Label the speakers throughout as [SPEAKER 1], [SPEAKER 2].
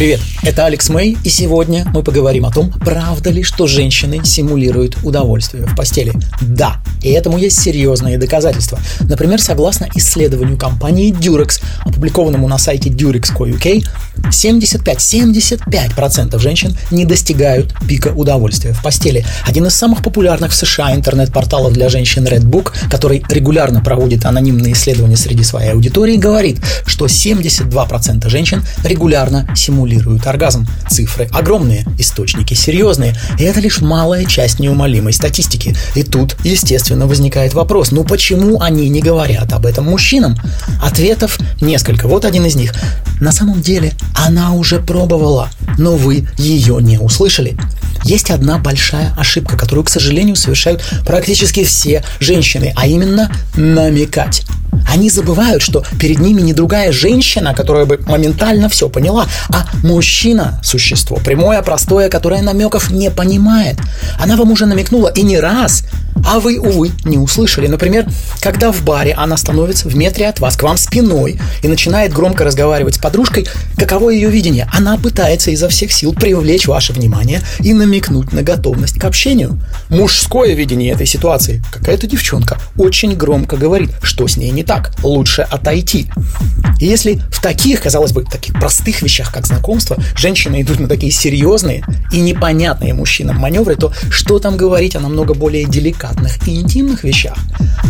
[SPEAKER 1] Привет, это Алекс Мэй, и сегодня мы поговорим о том, правда ли, что женщины симулируют удовольствие в постели. Да, и этому есть серьезные доказательства. Например, согласно исследованию компании Durex, опубликованному на сайте durex.co.uk, 75-75% женщин не достигают пика удовольствия в постели. Один из самых популярных в США интернет-порталов для женщин Redbook, который регулярно проводит анонимные исследования среди своей аудитории, говорит, что 72% женщин регулярно симулируют оргазм. Цифры огромные, источники серьезные, и это лишь малая часть неумолимой статистики. И тут, естественно, возникает вопрос, ну почему они не говорят об этом мужчинам? Ответов несколько. Вот один из них. На самом деле она уже пробовала, но вы ее не услышали. Есть одна большая ошибка, которую, к сожалению, совершают практически все женщины, а именно намекать. Они забывают, что перед ними не другая женщина, которая бы моментально все поняла, а мужчина – существо прямое, простое, которое намеков не понимает. Она вам уже намекнула и не раз, а вы, увы, не услышали. Например, когда в баре она становится в метре от вас, к вам спиной, и начинает громко разговаривать с подружкой, каково ее видение? Она пытается изо всех сил привлечь ваше внимание и намекнуть на готовность к общению. Мужское видение этой ситуации. Какая-то девчонка очень громко говорит, что с ней не так, лучше отойти. И если в таких, казалось бы, таких простых вещах, как знакомство, женщины идут на такие серьезные и непонятные мужчинам маневры, то что там говорить о намного более деликатных и интимных вещах?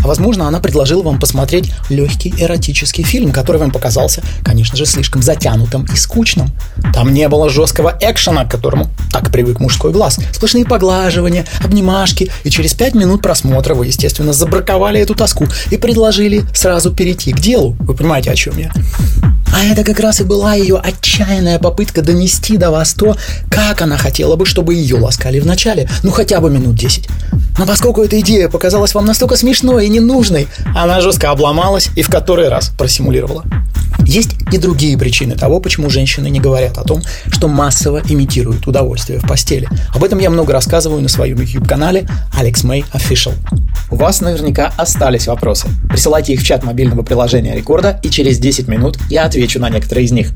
[SPEAKER 1] А возможно, она предложила вам посмотреть легкий эротический фильм, который вам показался, конечно же, слишком затянутым и скучным. Там не было жесткого экшена, к которому так привык мужской глаз. Сплошные поглаживания, обнимашки, и через пять минут просмотра вы, естественно, забраковали эту тоску и предложили сразу перейти к делу. Вы понимаете, о чем я? А это как раз и была ее отчаянная попытка донести до вас то, как она хотела бы, чтобы ее ласкали в начале, ну хотя бы минут 10. Но поскольку эта идея показалась вам настолько смешной и ненужной, она жестко обломалась и в который раз просимулировала. Есть и другие причины того, почему женщины не говорят о том, что массово имитируют удовольствие в постели. Об этом я много рассказываю на своем YouTube-канале Alex May Official. У вас наверняка остались вопросы. Присылайте их в чат мобильного приложения Рекорда, и через 10 минут я отвечу на некоторые из них.